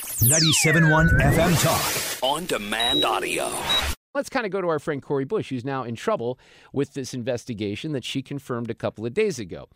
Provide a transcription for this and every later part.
97.1 FM Talk. On demand audio. Let's kind of go to our friend Cori Bush, who's now in trouble with this investigation that she confirmed a couple of days ago.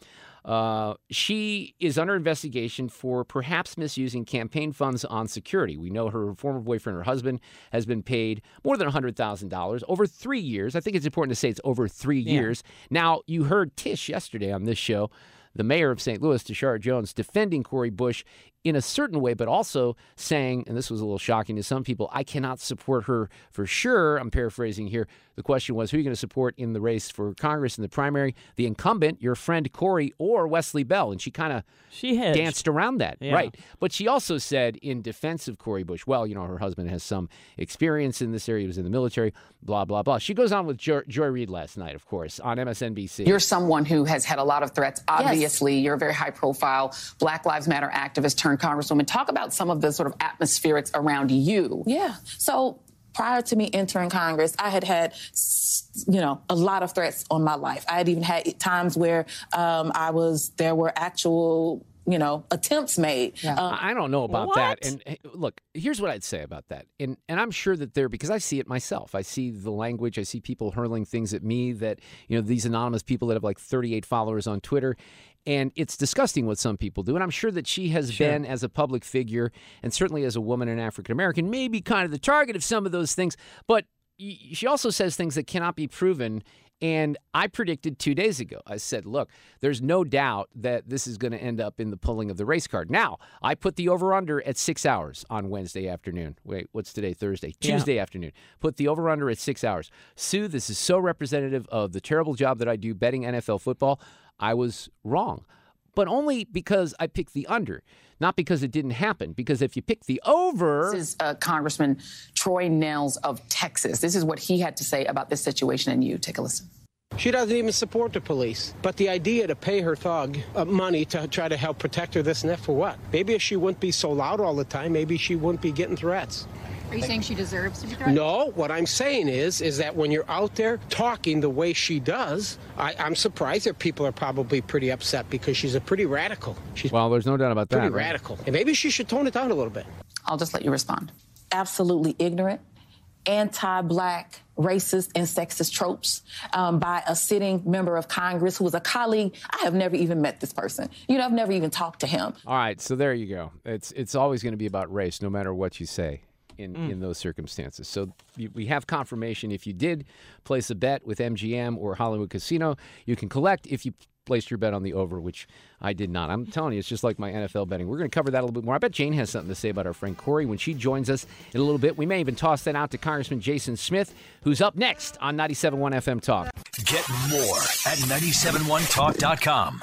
Uh, she is under investigation for perhaps misusing campaign funds on security. We know her former boyfriend, her husband, has been paid more than $100,000 over three years. I think it's important to say it's over three Yeah. years. Now, you heard Tish yesterday on this show, the mayor of St. Louis, Tishaura Jones, defending Cori Bush in a certain way, but also saying, and this was a little shocking to some people, I cannot support her for sure. I'm paraphrasing here. The question was, who are you going to support in the race for Congress in the primary? The incumbent, your friend Cori, or Wesley Bell? And she kind of She hedged. danced around that, Yeah. right? But she also said in defense of Cori Bush, well, you know, her husband has some experience in this area. He was in the military, blah, blah, blah. She goes on with jo- Joy Reid last night, of course, on MSNBC. You're someone who has had a lot of threats. Obviously, you're a very high profile Black Lives Matter activist turned congresswoman. Talk about some of the sort of atmospherics around you. Yeah. So prior to me entering Congress, I had had, you know, a lot of threats on my life. I had even had times where um, I was, there were actual, you know, attempts made. Um, I I don't know about that. And eh, look, here's what I'd say about that. And and I'm sure that there because I see it myself. I see the language. I see people hurling things at me that you know these anonymous people that have like 38 followers on Twitter. And it's disgusting what some people do. And I'm sure that she has been, as a public figure, and certainly as a woman and African American, maybe kind of the target of some of those things. But she also says things that cannot be proven. And I predicted two days ago, I said, look, there's no doubt that this is going to end up in the pulling of the race card. Now, I put the over under at six hours on Wednesday afternoon. Wait, what's today? Thursday. Yeah. Tuesday afternoon. Put the over under at six hours. Sue, this is so representative of the terrible job that I do betting NFL football. I was wrong. But only because I picked the under, not because it didn't happen. Because if you pick the over. This is uh, Congressman Troy Nehls of Texas. This is what he had to say about this situation and you. Take a listen. She doesn't even support the police. But the idea to pay her thug uh, money to try to help protect her, this and that, for what? Maybe if she wouldn't be so loud all the time, maybe she wouldn't be getting threats. Are you saying she deserves to be threatened? No, what I'm saying is, is that when you're out there talking the way she does, I, I'm surprised that people are probably pretty upset because she's a pretty radical. She's well, there's no doubt about pretty that. right? radical, and maybe she should tone it down a little bit. I'll just let you respond. absolutely ignorant, anti-black, racist, and sexist tropes um, by a sitting member of Congress who was a colleague. I have never even met this person. You know, I've never even talked to him. All right, so there you go. It's it's always going to be about race, no matter what you say in mm. in those circumstances. So you, we have confirmation. If you did place a bet with MGM or Hollywood Casino, you can collect if you placed your bet on the over, which I did not. I'm telling you, it's just like my NFL betting. We're going to cover that a little bit more. I bet Jane has something to say about our friend Cori when she joins us in a little bit. We may even toss that out to Congressman Jason Smith, who's up next on 97.1 FM Talk. Get more at 971talk.com.